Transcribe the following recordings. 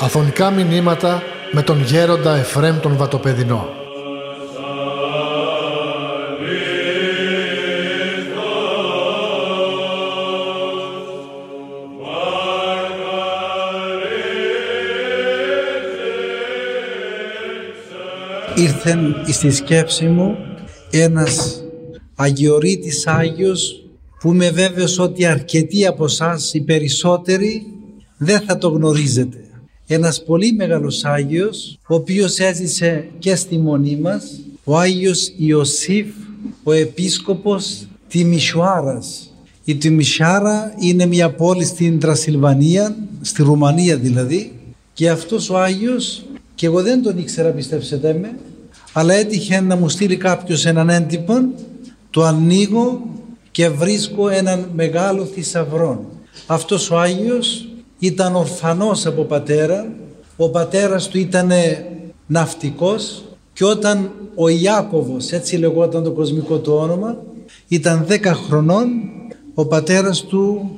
Αφωνικά μηνύματα με τον γέροντα Εφρέμ τον Βατοπεδινό. ήρθεν στη σκέψη μου ένας Αγιορείτης Άγιος που είμαι βέβαιος ότι αρκετοί από εσάς οι περισσότεροι δεν θα το γνωρίζετε. Ένας πολύ μεγάλος Άγιος, ο οποίος έζησε και στη μονή μας, ο Άγιος Ιωσήφ, ο Επίσκοπος Τιμισουάρας. Η Τιμισιάρα είναι μια πόλη στην Τρασιλβανία, στη Ρουμανία δηλαδή, και αυτός ο Άγιος, και εγώ δεν τον ήξερα πιστέψτε με, αλλά έτυχε να μου στείλει κάποιος έναν έντυπο, το ανοίγω και βρίσκω έναν μεγάλο θησαυρό. Αυτός ο Άγιος ήταν ορφανός από πατέρα, ο πατέρας του ήταν ναυτικός και όταν ο Ιάκωβος, έτσι λεγόταν το κοσμικό του όνομα, ήταν 10 χρονών, ο πατέρας του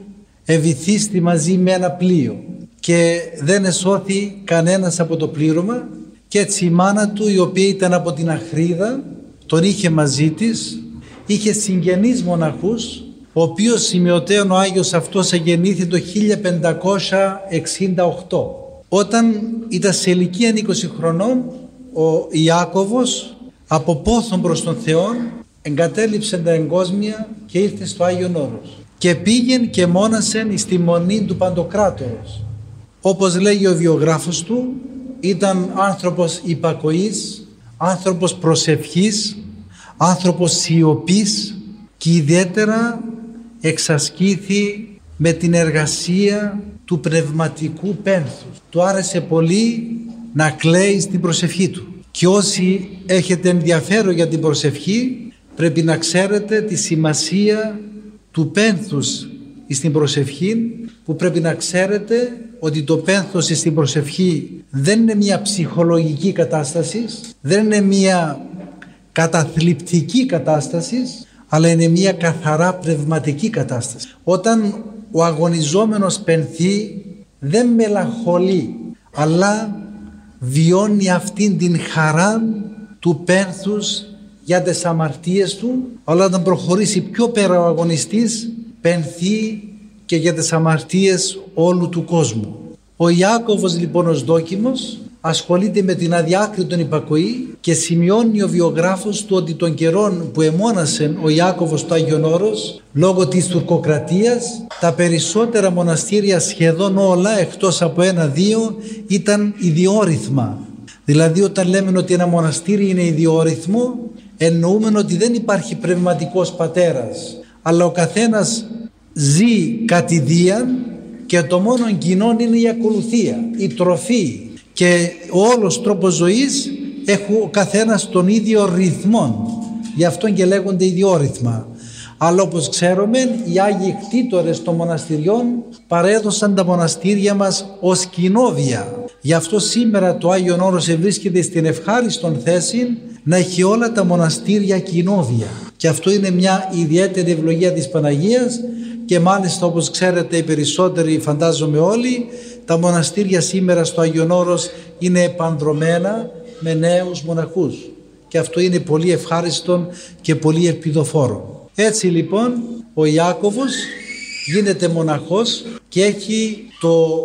ευηθίστη μαζί με ένα πλοίο και δεν εσώθη κανένας από το πλήρωμα και έτσι η μάνα του η οποία ήταν από την Αχρίδα τον είχε μαζί της είχε συγγενείς μοναχούς ο οποίος σημειωτέων ο Άγιος αυτός εγεννήθη το 1568 όταν ήταν σε ηλικία 20 χρονών ο Ιάκωβος από πόθον προς τον Θεό εγκατέλειψε τα εγκόσμια και ήρθε στο Άγιον Όρος. Και πήγεν και μόνασεν στη μονή του Παντοκράτορος. Όπως λέγει ο βιογράφος του ήταν άνθρωπος υπακοής, άνθρωπος προσευχής, άνθρωπος σιωπής και ιδιαίτερα εξασκήθη με την εργασία του πνευματικού πένθους. Του άρεσε πολύ να κλαίει στην προσευχή του. Και όσοι έχετε ενδιαφέρον για την προσευχή πρέπει να ξέρετε τη σημασία του πένθους στην προσευχή που πρέπει να ξέρετε ότι το πένθος στην προσευχή δεν είναι μια ψυχολογική κατάσταση, δεν είναι μια καταθλιπτική κατάστασης, αλλά είναι μια καθαρά πνευματική κατάσταση. Όταν ο αγωνιζόμενος πενθεί δεν μελαγχολεί, αλλά βιώνει αυτήν την χαρά του πένθους για τις αμαρτίες του, αλλά όταν προχωρήσει πιο πέρα ο αγωνιστής, πενθεί και για τις αμαρτίες όλου του κόσμου. Ο Ιάκωβος λοιπόν ως δόκιμος ασχολείται με την αδιάκριτον υπακοή και σημειώνει ο βιογράφος του ότι των καιρών που εμόνασε ο Ιάκωβος του Άγιον Όρος λόγω της τουρκοκρατίας τα περισσότερα μοναστήρια σχεδόν όλα εκτός από ένα-δύο ήταν ιδιόρυθμα. Δηλαδή όταν λέμε ότι ένα μοναστήρι είναι ιδιόρυθμο εννοούμε ότι δεν υπάρχει πνευματικός πατέρας αλλά ο καθένας ζει κατηδίαν και το μόνο κοινό είναι η ακολουθία, η τροφή και ο όλος τρόπος ζωής έχει ο καθένας τον ίδιο ρυθμό. Γι' αυτό και λέγονται ιδιόρυθμα. Αλλά όπως ξέρουμε οι Άγιοι κτήτορες των μοναστηριών παρέδωσαν τα μοναστήρια μας ως κοινόβια. Γι' αυτό σήμερα το Άγιον Όρος βρίσκεται στην ευχάριστον θέση να έχει όλα τα μοναστήρια κοινόβια. Και αυτό είναι μια ιδιαίτερη ευλογία της Παναγίας και μάλιστα όπως ξέρετε οι περισσότεροι φαντάζομαι όλοι τα μοναστήρια σήμερα στο Άγιον Όρος είναι επανδρομένα με νέους μοναχούς και αυτό είναι πολύ ευχάριστο και πολύ ελπιδοφόρο. Έτσι λοιπόν ο Ιάκωβος γίνεται μοναχός και έχει το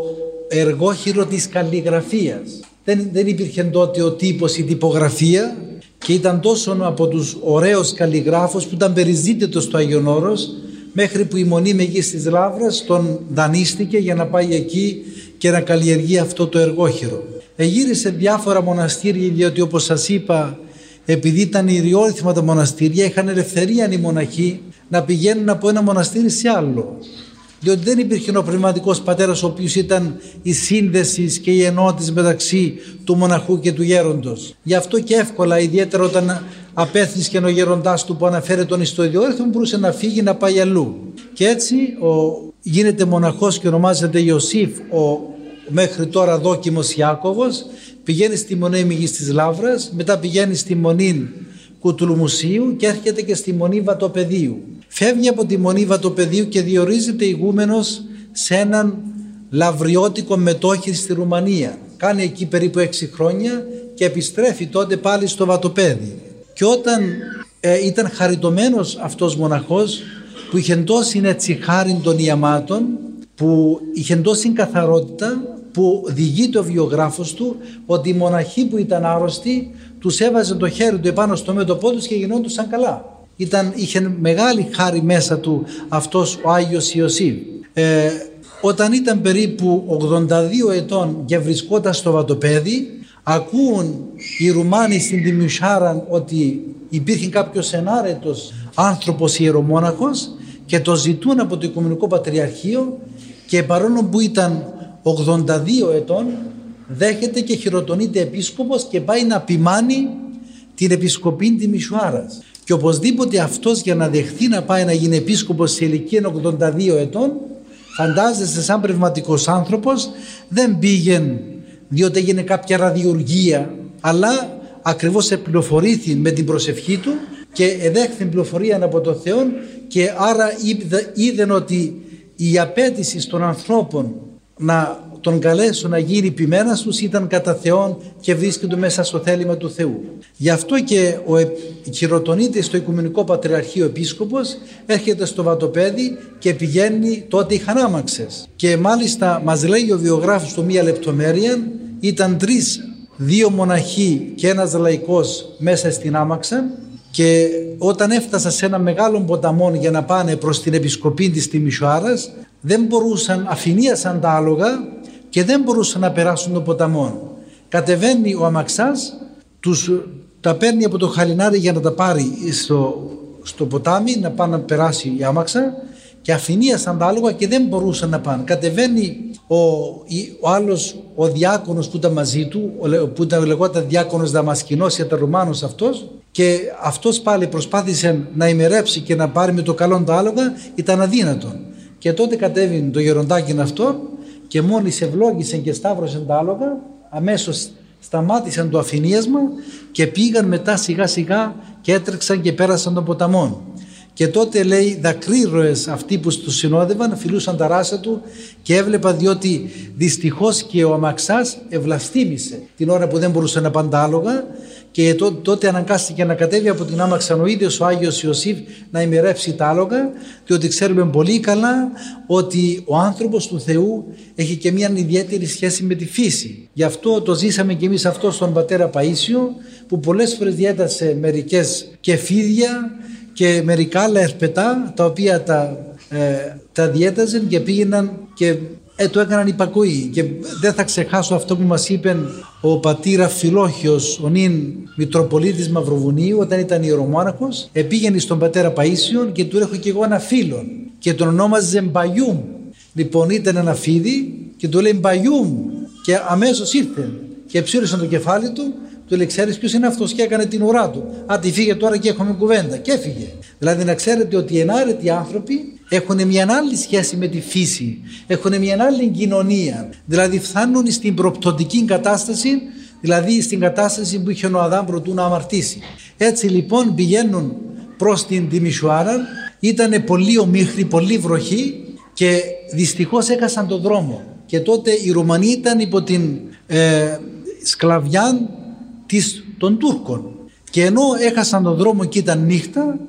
εργόχειρο της καλλιγραφίας. Δεν, δεν υπήρχε τότε ο τύπος, η τυπογραφία και ήταν τόσο από τους ωραίους καλλιγράφους που ήταν περιζήτητος στο Άγιον Όρος μέχρι που η Μονή Μεγίστης Λάβρας τον δανείστηκε για να πάει εκεί και να καλλιεργεί αυτό το εργόχειρο. Εγύρισε διάφορα μοναστήρια διότι όπως σας είπα επειδή ήταν ιδιόρυθμα τα μοναστήρια είχαν ελευθερία οι μοναχοί να πηγαίνουν από ένα μοναστήρι σε άλλο. Διότι δεν υπήρχε ο πνευματικό πατέρας ο οποίος ήταν η σύνδεσης και η ενότητα μεταξύ του μοναχού και του γέροντος. Γι' αυτό και εύκολα, ιδιαίτερα όταν απέθυσκε ο γέροντά του που αναφέρει τον ιστοδιόρυθμο, μπορούσε να φύγει να πάει αλλού. Και έτσι ο, γίνεται μοναχός και ονομάζεται Ιωσήφ, ο μέχρι τώρα δόκιμος Ιάκωβος, πηγαίνει στη μονή Μηγή της Λάβρα, μετά πηγαίνει στη μονή Κουτουλουμουσίου και έρχεται και στη μονή Βατοπεδίου. φεύγει από τη Μονή Βατοπεδίου και διορίζεται ηγούμενος σε έναν λαβριώτικο μετόχη στη Ρουμανία. Κάνει εκεί περίπου έξι χρόνια και επιστρέφει τότε πάλι στο Βατοπέδι. Και όταν ε, ήταν χαριτωμένος αυτός μοναχός που είχε τόση έτσι χάρη των ιαμάτων, που είχε τόση καθαρότητα, που διηγείται ο βιογράφος του ότι οι μοναχοί που ήταν άρρωστοι τους έβαζε το χέρι του επάνω στο μέτωπό τους και γινόντουσαν καλά. Ήταν, είχε μεγάλη χάρη μέσα του αυτός ο Άγιος Ιωσήφ. Ε, όταν ήταν περίπου 82 ετών και βρισκόταν στο βατοπέδι, ακούουν οι Ρουμάνοι στην Τιμιουσάρα ότι υπήρχε κάποιος ενάρετος άνθρωπος ιερομόναχος και το ζητούν από το Οικουμενικό Πατριαρχείο και παρόλο που ήταν 82 ετών δέχεται και χειροτονείται επίσκοπος και πάει να ποιμάνει την επισκοπή της Μισουάρας. Και οπωσδήποτε αυτός για να δεχθεί να πάει να γίνει επίσκοπος σε ηλικία 82 ετών φαντάζεστε σαν πνευματικός άνθρωπος δεν πήγαινε διότι έγινε κάποια ραδιοργία αλλά ακριβώς επληροφορήθη με την προσευχή του και εδέχθη πληροφορία από τον Θεό και άρα είδε ότι η απέτηση των ανθρώπων να τον καλέσουν να γίνει ποιμένας τους ήταν κατά Θεόν και βρίσκεται μέσα στο θέλημα του Θεού. Γι' αυτό και ο χειροτονείται στο Οικουμενικό Πατριαρχείο Επίσκοπος έρχεται στο Βατοπέδι και πηγαίνει τότε είχαν άμαξες. Και μάλιστα μας λέει ο βιογράφος του μία λεπτομέρεια ήταν τρεις δύο μοναχοί και ένας λαϊκός μέσα στην άμαξα και όταν έφτασα σε ένα μεγάλο ποταμό για να πάνε προς την επισκοπή της Τιμισουάρας δεν μπορούσαν, αφηνίασαν τα άλογα και δεν μπορούσαν να περάσουν τον ποταμό. Κατεβαίνει ο αμαξάς, τους, τα παίρνει από το χαλινάρι για να τα πάρει στο, στο ποτάμι, να πάνε να περάσει η άμαξα και αφηνίασαν τα άλογα και δεν μπορούσαν να πάνε. Κατεβαίνει ο, ο άλλος, ο διάκονος που ήταν μαζί του, που ήταν λεγόταν διάκονος Δαμασκηνός, ήταν Ρουμάνος αυτός και αυτός πάλι προσπάθησε να ημερέψει και να πάρει με το καλό τα άλογα, ήταν αδύνατο. Και τότε κατέβηκε το γεροντάκι αυτό και μόλις ευλόγησε και σταύρωσε τα άλογα, αμέσως σταμάτησαν το αφηνίασμα και πήγαν μετά σιγά σιγά και έτρεξαν και πέρασαν τον ποταμό. Και τότε λέει δακρύρωες αυτοί που τους συνόδευαν φιλούσαν τα ράσα του και έβλεπα διότι δυστυχώς και ο αμαξάς ευλαστήμησε την ώρα που δεν μπορούσε να πάνε τα άλογα και τότε αναγκάστηκε να κατέβει από την άμαξα ο ίδιος ο Άγιος Ιωσήφ να ημερεύσει τα άλογα διότι ξέρουμε πολύ καλά ότι ο άνθρωπος του Θεού έχει και μια ιδιαίτερη σχέση με τη φύση. Γι' αυτό το ζήσαμε και εμείς αυτό στον πατέρα Παΐσιο που πολλές φορές διέτασε μερικές κεφίδια και μερικά άλλα ερπετά τα οποία τα, ε, τα διέταζαν και πήγαιναν και ε, το έκαναν υπακοή και δεν θα ξεχάσω αυτό που μας είπε ο πατήρα Φιλόχιος, ο νυν Μητροπολίτης Μαυροβουνίου όταν ήταν ιερομόναχος, επήγαινε στον πατέρα Παΐσιον και του έχω και εγώ ένα φίλο και τον ονόμαζε Μπαγιούμ. Λοιπόν ήταν ένα φίδι και του λέει Μπαγιούμ και αμέσως ήρθε και ψήρισαν το κεφάλι του του λέει: Ξέρεις ποιος είναι αυτός; και έκανε την ουρά του. Α, τη φύγε τώρα και έχουμε κουβέντα. Και έφυγε. Δηλαδή να ξέρετε ότι οι ενάρετοι άνθρωποι έχουν μια άλλη σχέση με τη φύση. Έχουν μια άλλη κοινωνία. Δηλαδή φτάνουν στην προπτωτική κατάσταση, δηλαδή στην κατάσταση που είχε ο Αδάμ προτού να αμαρτήσει. Έτσι λοιπόν πηγαίνουν προς την Τιμισουάρα. Ήταν πολύ ομίχρη, πολύ βροχή και δυστυχώς έκασαν τον δρόμο. Και τότε οι Ρουμανοί ήταν υπό την ε, σκλαβιά της, των Τούρκων. Και ενώ έχασαν τον δρόμο και ήταν νύχτα,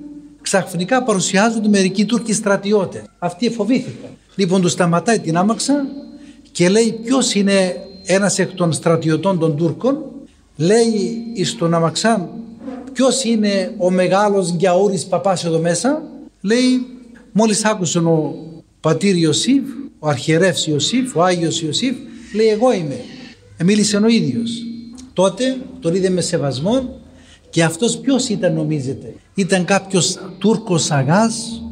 ξαφνικά παρουσιάζονται μερικοί Τούρκοι στρατιώτες. Αυτοί φοβήθηκαν. Λοιπόν, τους σταματάει την άμαξα και λέει ποιος είναι ένας εκ των στρατιωτών των Τούρκων. Λέει στον αμαξάν ποιος είναι ο μεγάλος Γκιαούρης παπάς εδώ μέσα. Λέει μόλις άκουσε ο πατήρ Ιωσήφ, ο αρχιερεύς Ιωσήφ, ο Άγιος Ιωσήφ, λέει εγώ είμαι. Ε, μίλησε ο ίδιος. Τότε τον είδε με σεβασμό και αυτός ποιος ήταν νομίζετε; Ήταν κάποιος Τούρκος αγάς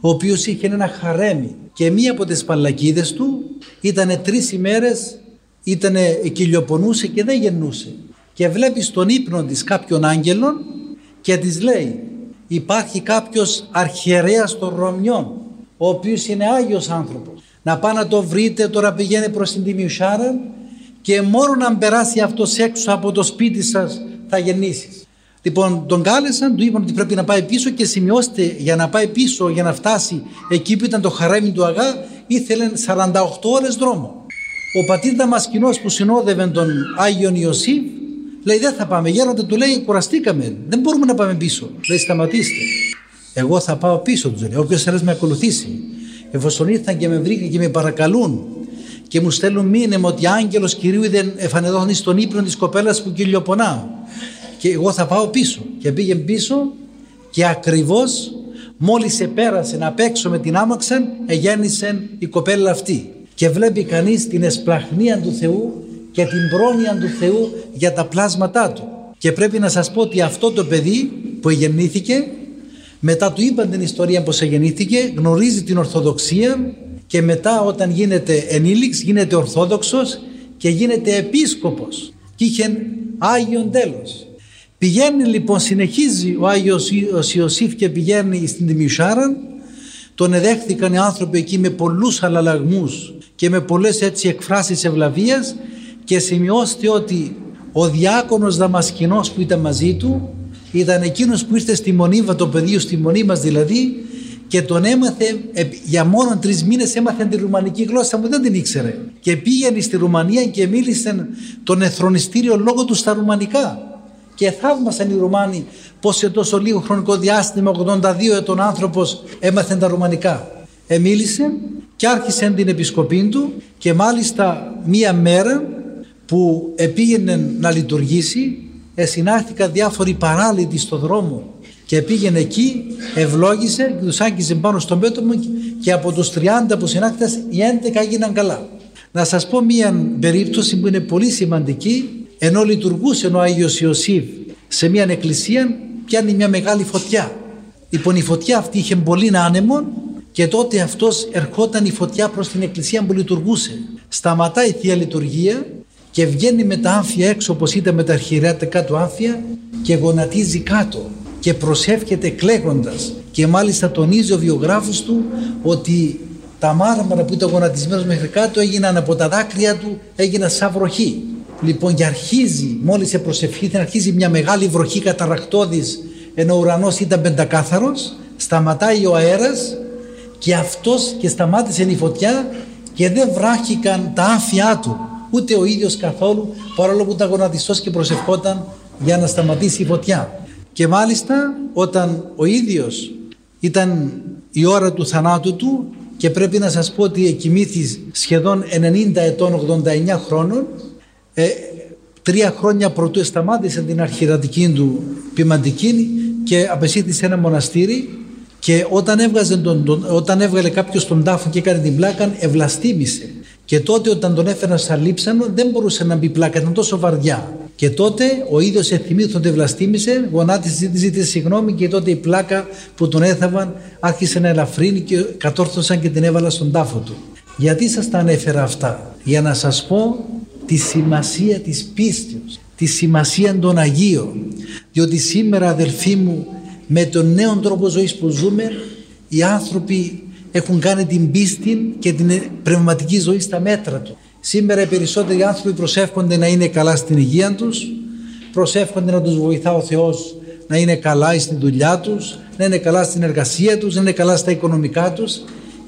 ο οποίος είχε ένα χαρέμι και μία από τις παλακίδες του ήταν τρεις ημέρες ήταν κυλιοπονούσε και δεν γεννούσε και βλέπει στον ύπνο της κάποιον άγγελον και της λέει υπάρχει κάποιος αρχιερέας των Ρωμιών ο οποίος είναι Άγιος άνθρωπος να πάει να το βρείτε τώρα πηγαίνει προς την Τιμιουσάρα και μόνο να περάσει αυτός έξω από το σπίτι σας θα γεννήσεις. Λοιπόν, τον κάλεσαν, του είπαν ότι πρέπει να πάει πίσω και σημειώστε για να πάει πίσω, για να φτάσει εκεί που ήταν το χαρέμι του Αγά, ήθελε 48 ώρες δρόμο. Ο πατήρ Δαμασκηνός που συνόδευε τον Άγιον Ιωσήφ λέει δεν θα πάμε. Γέροντα του λέει κουραστήκαμε, δεν μπορούμε να πάμε πίσω. Λέει σταματήστε. Εγώ θα πάω πίσω του λέει. Όποιος θέλει με ακολουθήσει. Εφόσον ήρθαν και με βρήκαν και με παρακαλούν και μου στέλνουν μήνυμα ότι άγγελος κυρίου δεν εφανεδόθη στον ύπνο της κοπέλας που κυλιοπονά. Και εγώ θα πάω πίσω. Και πήγε πίσω και ακριβώς μόλις επέρασε να παίξω με την άμαξα, εγέννησε η κοπέλα αυτή. Και βλέπει κανείς την εσπλαχνία του Θεού και την πρόνοια του Θεού για τα πλάσματά του. Και πρέπει να σας πω ότι αυτό το παιδί που γεννήθηκε μετά του είπαν την ιστορία πως γεννήθηκε, γνωρίζει την Ορθοδοξία και μετά όταν γίνεται ενήλιξ γίνεται Ορθόδοξος και γίνεται Επίσκοπος και είχε Άγιον τέλος. Πηγαίνει λοιπόν, συνεχίζει ο Άγιος Ιωσήφ και πηγαίνει στην Τιμισάρα, τον εδέχθηκαν οι άνθρωποι εκεί με πολλούς αλλαλαγμούς και με πολλές έτσι εκφράσεις ευλαβίας και σημειώστε ότι ο διάκονος Δαμασκηνός που ήταν μαζί του ήταν εκείνος που ήρθε στη Μονίβα το πεδίο στη Μονή μας δηλαδή και τον έμαθε για μόνο τρεις μήνες έμαθε τη ρουμανική γλώσσα μου δεν την ήξερε. Και πήγαινε στη Ρουμανία και μίλησε τον εθρονιστήριο λόγο του στα ρουμανικά και θαύμασαν οι Ρουμάνοι πως σε τόσο λίγο χρονικό διάστημα 82 ετών άνθρωπος έμαθε τα ρουμανικά εμίλησε και άρχισε την επισκοπή του και μάλιστα μία μέρα που επήγαινε να λειτουργήσει εσυνάχθηκαν διάφοροι παράλυτοι στο δρόμο και πήγαινε εκεί, ευλόγησε και τους άγγιζε πάνω στο μέτωπο και από τους 30 που συνάχθηκαν οι 11 έγιναν καλά. Να σας πω μία περίπτωση που είναι πολύ σημαντική ενώ λειτουργούσε ο Άγιος Ιωσήφ σε μια εκκλησία πιάνει μια μεγάλη φωτιά. Λοιπόν η φωτιά αυτή είχε πολύ άνεμο και τότε αυτός ερχόταν η φωτιά προς την εκκλησία που λειτουργούσε. Σταματάει η Θεία Λειτουργία και βγαίνει με τα άμφια έξω όπως ήταν με τα αρχιεράτικα του άμφια και γονατίζει κάτω και προσεύχεται κλαίγοντας και μάλιστα τονίζει ο βιογράφος του ότι τα μάρμαρα που ήταν γονατισμένος μέχρι κάτω έγιναν από τα δάκρυα του έγιναν σαν βροχή. Λοιπόν και αρχίζει μόλις σε προσευχήθη αρχίζει μια μεγάλη βροχή καταρακτώδης ενώ ο ουρανός ήταν πεντακάθαρος σταματάει ο αέρας και αυτός και σταμάτησε η φωτιά και δεν βράχηκαν τα άφια του ούτε ο ίδιος καθόλου παρόλο που ήταν γονατιστός και προσευχόταν για να σταματήσει η φωτιά. Και μάλιστα όταν ο ίδιος ήταν η ώρα του θανάτου του και πρέπει να σας πω ότι εκοιμήθης σχεδόν 90 ετών 89 χρόνων ε, τρία χρόνια πρωτού σταμάτησε την αρχιερατική του ποιμαντική και απεσύτησε ένα μοναστήρι και όταν, έβγαζε τον, τον, όταν έβγαλε κάποιος τον τάφο και έκανε την πλάκα, ευλαστήμησε. Και τότε όταν τον έφεραν σαν λείψανο δεν μπορούσε να μπει πλάκα, ήταν τόσο βαριά. Και τότε ο ίδιος εθυμήθη ότι ευλαστήμησε, γονάτισε, ζήτησε συγγνώμη και τότε η πλάκα που τον έθαβαν άρχισε να ελαφρύνει και κατόρθωσαν και την έβαλα στον τάφο του. Γιατί σας τα ανέφερα αυτά, για να σας πω τη σημασία της πίστης, τη σημασία των Αγίων. Διότι σήμερα αδελφοί μου με τον νέο τρόπο ζωής που ζούμε οι άνθρωποι έχουν κάνει την πίστη και την πνευματική ζωή στα μέτρα του. Σήμερα οι περισσότεροι άνθρωποι προσεύχονται να είναι καλά στην υγεία τους, προσεύχονται να τους βοηθά ο Θεός να είναι καλά στην δουλειά τους, να είναι καλά στην εργασία τους, να είναι καλά στα οικονομικά τους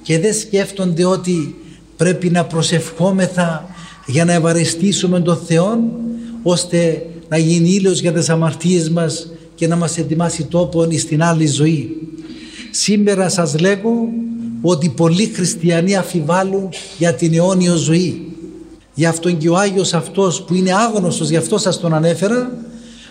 και δεν σκέφτονται ότι πρέπει να προσευχόμεθα για να ευαρεστήσουμε τον Θεό ώστε να γίνει ήλιος για τις αμαρτίες μας και να μας ετοιμάσει τόπο στην άλλη ζωή. Σήμερα σας λέγω ότι πολλοί χριστιανοί αφιβάλλουν για την αιώνιο ζωή. Γι' αυτό και ο Άγιος αυτός που είναι άγνωστος, γι' αυτό σας τον ανέφερα,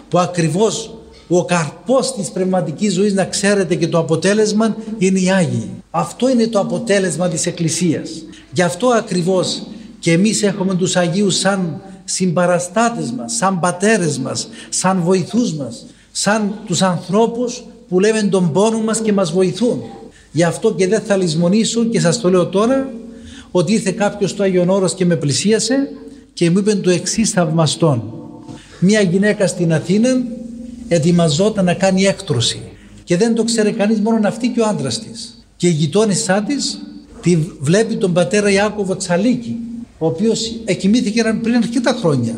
που ακριβώς ο καρπός της πνευματικής ζωής να ξέρετε και το αποτέλεσμα είναι οι Άγιοι. Αυτό είναι το αποτέλεσμα της Εκκλησίας. Γι' αυτό ακριβώς και εμείς έχουμε τους Αγίους σαν συμπαραστάτες μας, σαν πατέρες μας, σαν βοηθούς μας, σαν τους ανθρώπους που λέμε τον πόνο μας και μας βοηθούν. Γι' αυτό και δεν θα λησμονήσω και σας το λέω τώρα ότι ήρθε κάποιος στο Άγιον Όρος και με πλησίασε και μου είπε το εξής θαυμαστόν. Μία γυναίκα στην Αθήνα ετοιμαζόταν να κάνει έκτρωση και δεν το ξέρει κανείς μόνο αυτή και ο άντρας της. Και η γειτόνισά της τη βλέπει τον πατέρα Ιάκωβο Τσαλίκη ο οποίος εκοιμήθηκε πριν αρκετά χρόνια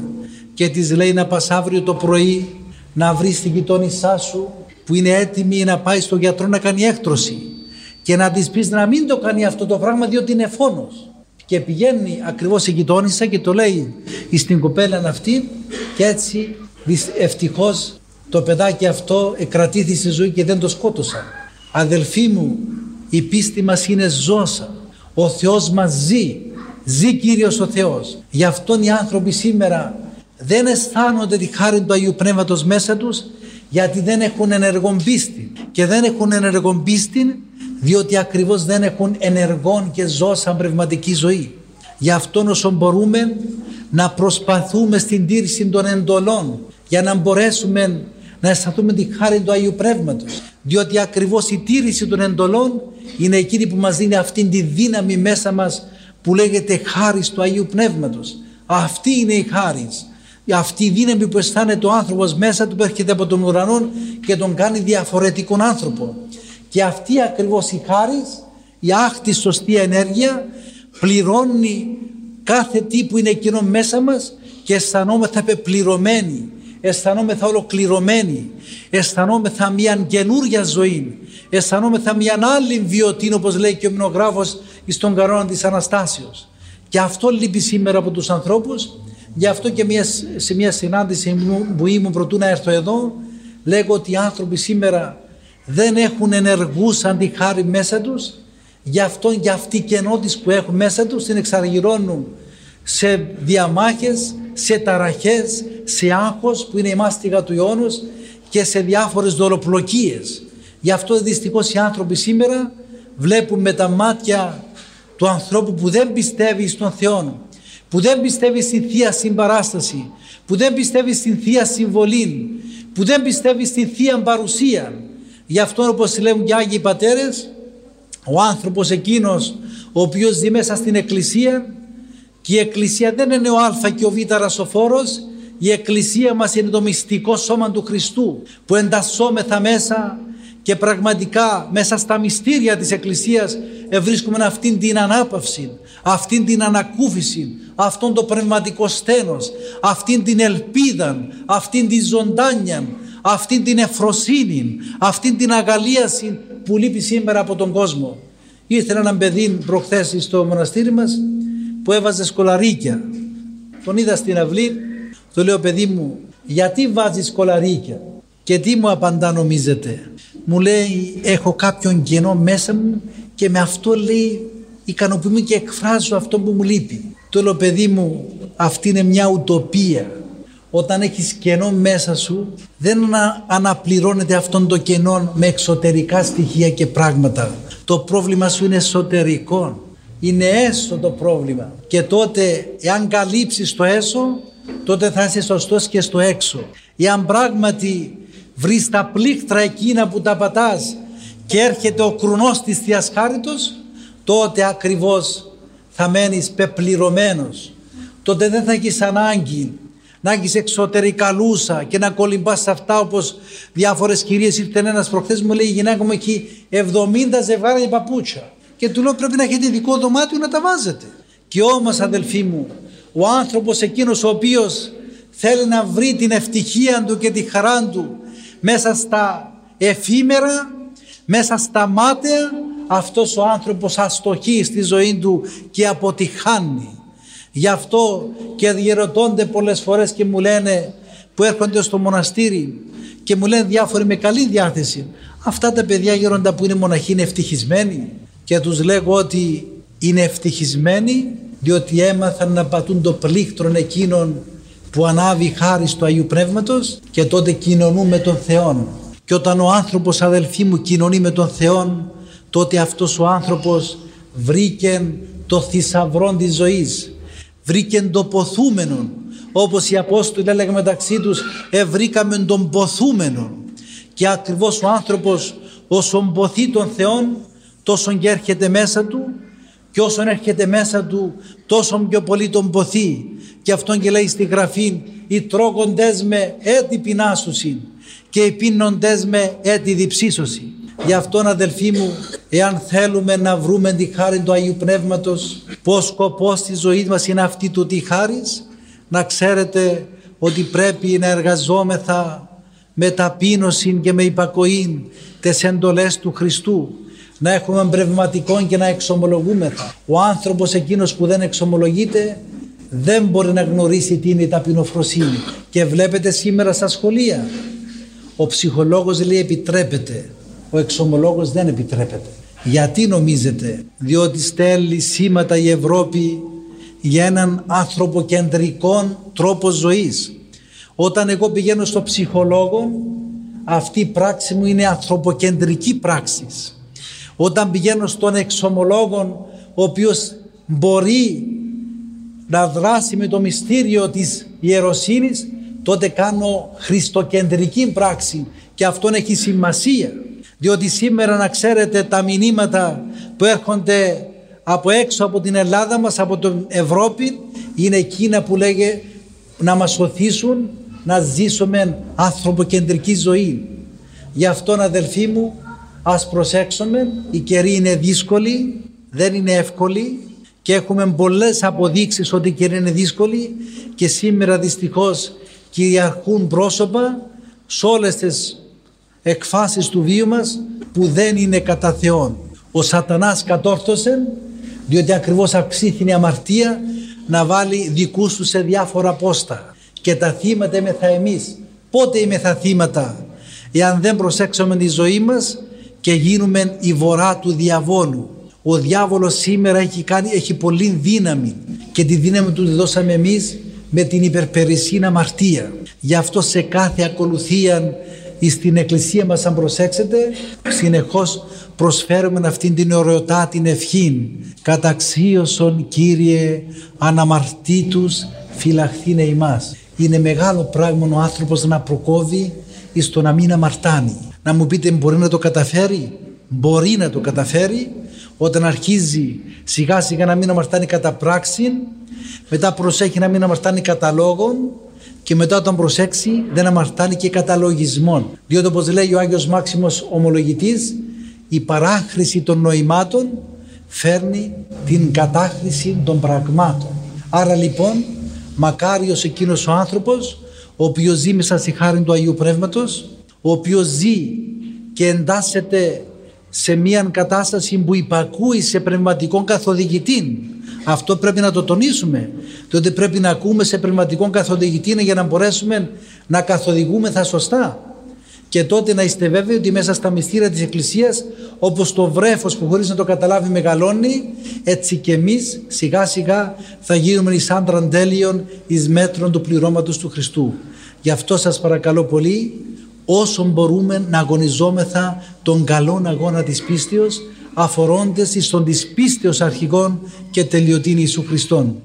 και της λέει να πας αύριο το πρωί να βρεις την γειτόνισά σου που είναι έτοιμη να πάει στο γιατρό να κάνει έκτρωση και να της πεις να μην το κάνει αυτό το πράγμα διότι είναι φόνος. Και πηγαίνει ακριβώς η γειτόνισσα και το λέει στην κοπέλα αυτή και έτσι ευτυχώς το παιδάκι αυτό εκρατήθη στη ζωή και δεν το σκότωσα. Αδελφοί μου, η πίστη μας είναι ζώσα. Ο Θεός μας ζει. Ζει Κύριος ο Θεός. Γι' αυτόν οι άνθρωποι σήμερα δεν αισθάνονται τη χάρη του Αγίου Πνεύματος μέσα τους γιατί δεν έχουν ενεργόν πίστη. Και δεν έχουν ενεργόν πίστη διότι ακριβώς δεν έχουν ενεργόν και ζώσαν πνευματική ζωή. Γι' αυτόν όσο μπορούμε να προσπαθούμε στην τήρηση των εντολών για να μπορέσουμε να αισθανθούμε τη χάρη του Αγίου Πνεύματος. Διότι ακριβώς η τήρηση των εντολών είναι εκείνη που μας δίνει αυτήν τη δύναμη μέσα μας που λέγεται χάρη του Αγίου Πνεύματος. Αυτή είναι η χάρη. Αυτή η δύναμη που αισθάνεται ο άνθρωπος μέσα του που έρχεται από τον ουρανό και τον κάνει διαφορετικόν άνθρωπο. Και αυτή ακριβώς η χάρη, η άχτη σωστή ενέργεια πληρώνει κάθε τι που είναι εκείνο μέσα μας και αισθανόμεθα πεπληρωμένοι αισθανόμεθα ολοκληρωμένοι, αισθανόμεθα μια καινούρια ζωή, αισθανόμεθα μια άλλη βιωτή όπως λέει και ο μνογράφος στον καρόνα της Αναστάσεως. Και αυτό λείπει σήμερα από τους ανθρώπους, γι' αυτό και μια, σε μια συνάντηση που ήμουν προτού να έρθω εδώ, λέγω ότι οι άνθρωποι σήμερα δεν έχουν ενεργούς αντιχάρη μέσα τους, γι' αυτό και αυτή η κενότης που έχουν μέσα τους την εξαργυρώνουν σε διαμάχες, σε ταραχές, σε άγχος που είναι η μάστιγα του αιώνος και σε διάφορες δωροπλοκίες. Γι' αυτό δυστυχώς οι άνθρωποι σήμερα βλέπουν με τα μάτια του ανθρώπου που δεν πιστεύει στον Θεό, που δεν πιστεύει στην Θεία Συμπαράσταση, που δεν πιστεύει στην Θεία Συμβολή, που δεν πιστεύει στην Θεία Παρουσία. Γι' αυτό όπως λέγουν και Άγιοι Πατέρες, ο άνθρωπος εκείνος ο οποίος ζει μέσα στην Εκκλησία και η Εκκλησία δεν είναι ο Α και ο Β ρασοφόρος, η Εκκλησία μας είναι το μυστικό σώμα του Χριστού που εντασσόμεθα μέσα και πραγματικά μέσα στα μυστήρια της Εκκλησίας βρίσκουμε αυτήν την ανάπαυση, αυτήν την ανακούφιση, αυτόν το πνευματικό στένος, αυτήν την ελπίδα, αυτήν την ζωντάνια, αυτήν την εφροσύνη, αυτήν την αγαλίαση που λείπει σήμερα από τον κόσμο. Ήρθε ένα παιδί προχθές στο μοναστήρι μας που έβαζε σκολαρίκια. Τον είδα στην αυλή, του λέω παιδί μου γιατί βάζεις σκολαρίκια και τι μου απαντά νομίζετε; Μου λέει έχω κάποιον κενό μέσα μου και με αυτό λέει ικανοποιούμε και εκφράζω αυτό που μου λείπει. Του λέω παιδί μου αυτή είναι μια ουτοπία. Όταν έχεις κενό μέσα σου δεν αναπληρώνεται αυτόν το κενό με εξωτερικά στοιχεία και πράγματα. Το πρόβλημα σου είναι εσωτερικό είναι έσω το πρόβλημα. Και τότε εάν καλύψεις το έσω τότε θα είσαι σωστός και στο έξω. Εάν πράγματι βρεις τα πλήκτρα εκείνα που τα πατάς και έρχεται ο κρουνός της Θείας Χάριτος τότε ακριβώς θα μένεις πεπληρωμένος. Τότε δεν θα έχεις ανάγκη να έχεις εξωτερικά λούσα και να κολυμπάς σε αυτά όπως διάφορες κυρίες ήρθε ένας προχθές μου λέει η γυναίκα μου έχει 70 ζευγάρια παπούτσια και του λέω πρέπει να έχετε ειδικό δωμάτιο να τα βάζετε. Και όμως αδελφοί μου, ο άνθρωπος εκείνος ο οποίος θέλει να βρει την ευτυχία του και τη χαρά του μέσα στα εφήμερα, μέσα στα μάτια, αυτός ο άνθρωπος αστοχεί στη ζωή του και αποτυχάνει. Γι' αυτό και διερωτώνται πολλές φορές και μου λένε που έρχονται στο μοναστήρι και μου λένε διάφοροι με καλή διάθεση αυτά τα παιδιά γέροντα που είναι μοναχοί είναι ευτυχισμένοι και τους λέγω ότι είναι ευτυχισμένοι διότι έμαθαν να πατούν το πλήκτρον εκείνων που ανάβει χάρη του Αγίου Πνεύματος και τότε κοινωνούν με τον Θεό. Και όταν ο άνθρωπος αδελφοί μου κοινωνεί με τον Θεό τότε αυτός ο άνθρωπος βρήκε το θησαυρό της ζωής, βρήκε το ποθούμενο όπως οι Απόστολοι έλεγαν μεταξύ τους ευρήκαμε τον ποθούμενο και ακριβώς ο άνθρωπος όσον ποθεί τον Θεόν τόσο και έρχεται μέσα του και όσον έρχεται μέσα του τόσο πιο πολύ τον ποθεί και αυτόν και λέει στη γραφή οι τρώγοντες με έτη πεινάσουσιν και οι πίνοντες με έτη διψήσωση. Γι' αυτόν αδελφοί μου, εάν θέλουμε να βρούμε τη χάρη του Αγίου Πνεύματος, πως σκοπός της ζωής μας είναι αυτή του τη χάρης, να ξέρετε ότι πρέπει να εργαζόμεθα με ταπείνωση και με υπακοή τις εντολές του Χριστού να έχουμε πνευματικό και να εξομολογούμεθα. Ο άνθρωπος εκείνος που δεν εξομολογείται δεν μπορεί να γνωρίσει τι είναι η ταπεινοφροσύνη. Και βλέπετε σήμερα στα σχολεία. Ο ψυχολόγος λέει επιτρέπεται. Ο εξομολόγος δεν επιτρέπεται. Γιατί νομίζετε; Διότι στέλνει σήματα η Ευρώπη για έναν ανθρωποκεντρικό τρόπο ζωής. Όταν εγώ πηγαίνω στο ψυχολόγο αυτή η πράξη μου είναι ανθρωποκεντρική πράξη. Όταν πηγαίνω στον εξομολόγο ο οποίος μπορεί να δράσει με το μυστήριο της ιεροσύνης τότε κάνω χριστοκεντρική πράξη και αυτό έχει σημασία διότι σήμερα να ξέρετε τα μηνύματα που έρχονται από έξω από την Ελλάδα μας, από την Ευρώπη είναι εκείνα που λέγε να μας οθήσουν να ζήσουμε ανθρωποκεντρική ζωή. Γι' αυτό αδελφοί μου ας προσέξουμε, η καιρή είναι δύσκολη, δεν είναι εύκολη και έχουμε πολλές αποδείξεις ότι η καιρή είναι δύσκολη και σήμερα δυστυχώς κυριαρχούν πρόσωπα σε όλες τις εκφάσεις του βίου μας που δεν είναι κατά Θεόν. Ο σατανάς κατόρθωσε διότι ακριβώς αυξήθηνε η αμαρτία να βάλει δικούς του σε διάφορα πόστα και τα θύματα είμαι θα εμείς. Πότε είμαι θα θύματα; Εάν δεν προσέξουμε τη ζωή μας και γίνουμε η βορρά του διαβόλου. Ο διάβολος σήμερα έχει, κάνει, έχει πολύ δύναμη και τη δύναμη του τη δώσαμε εμείς με την υπερπερισσίνα αμαρτία. Γι' αυτό σε κάθε ακολουθία στην εκκλησία μας αν προσέξετε συνεχώς προσφέρουμε αυτήν την ωραιοτά την ευχή καταξίωσον Κύριε αναμαρτήτους φυλαχθήνε ημάς είναι μεγάλο πράγμα ο άνθρωπος να προκόβει στο να μην αμαρτάνει να μου πείτε μπορεί να το καταφέρει; Μπορεί να το καταφέρει όταν αρχίζει σιγά σιγά να μην αμαρτάνει κατά πράξη μετά προσέχει να μην αμαρτάνει κατά λόγων και μετά όταν προσέξει δεν αμαρτάνει και κατά λογισμών. Διότι όπως λέει ο Άγιος Μάξιμος ομολογητής η παράχρηση των νοημάτων φέρνει την κατάχρηση των πραγμάτων. Άρα λοιπόν μακάριος εκείνος ο άνθρωπος ο οποίος ζει μέσα στη χάρη του Αγίου Πνεύματος ο οποίος ζει και εντάσσεται σε μια κατάσταση που υπακούει σε πνευματικό καθοδηγητή αυτό πρέπει να το τονίσουμε. Διότι πρέπει να ακούμε σε πνευματικό καθοδηγητή για να μπορέσουμε να καθοδηγούμε θα σωστά. Και τότε να είστε βέβαιοι ότι μέσα στα μυστήρια της Εκκλησίας όπως το βρέφος που χωρίς να το καταλάβει μεγαλώνει έτσι και εμείς σιγά σιγά θα γίνουμε εις άντραν τέλειων εις μέτρων του πληρώματος του Χριστού. Γι' αυτό σας παρακαλώ πολύ όσο μπορούμε να αγωνιζόμεθα τον καλόν αγώνα της πίστεως αφορώντες εις τον της πίστεως αρχηγών και τελειωτήν Ιησού Χριστόν.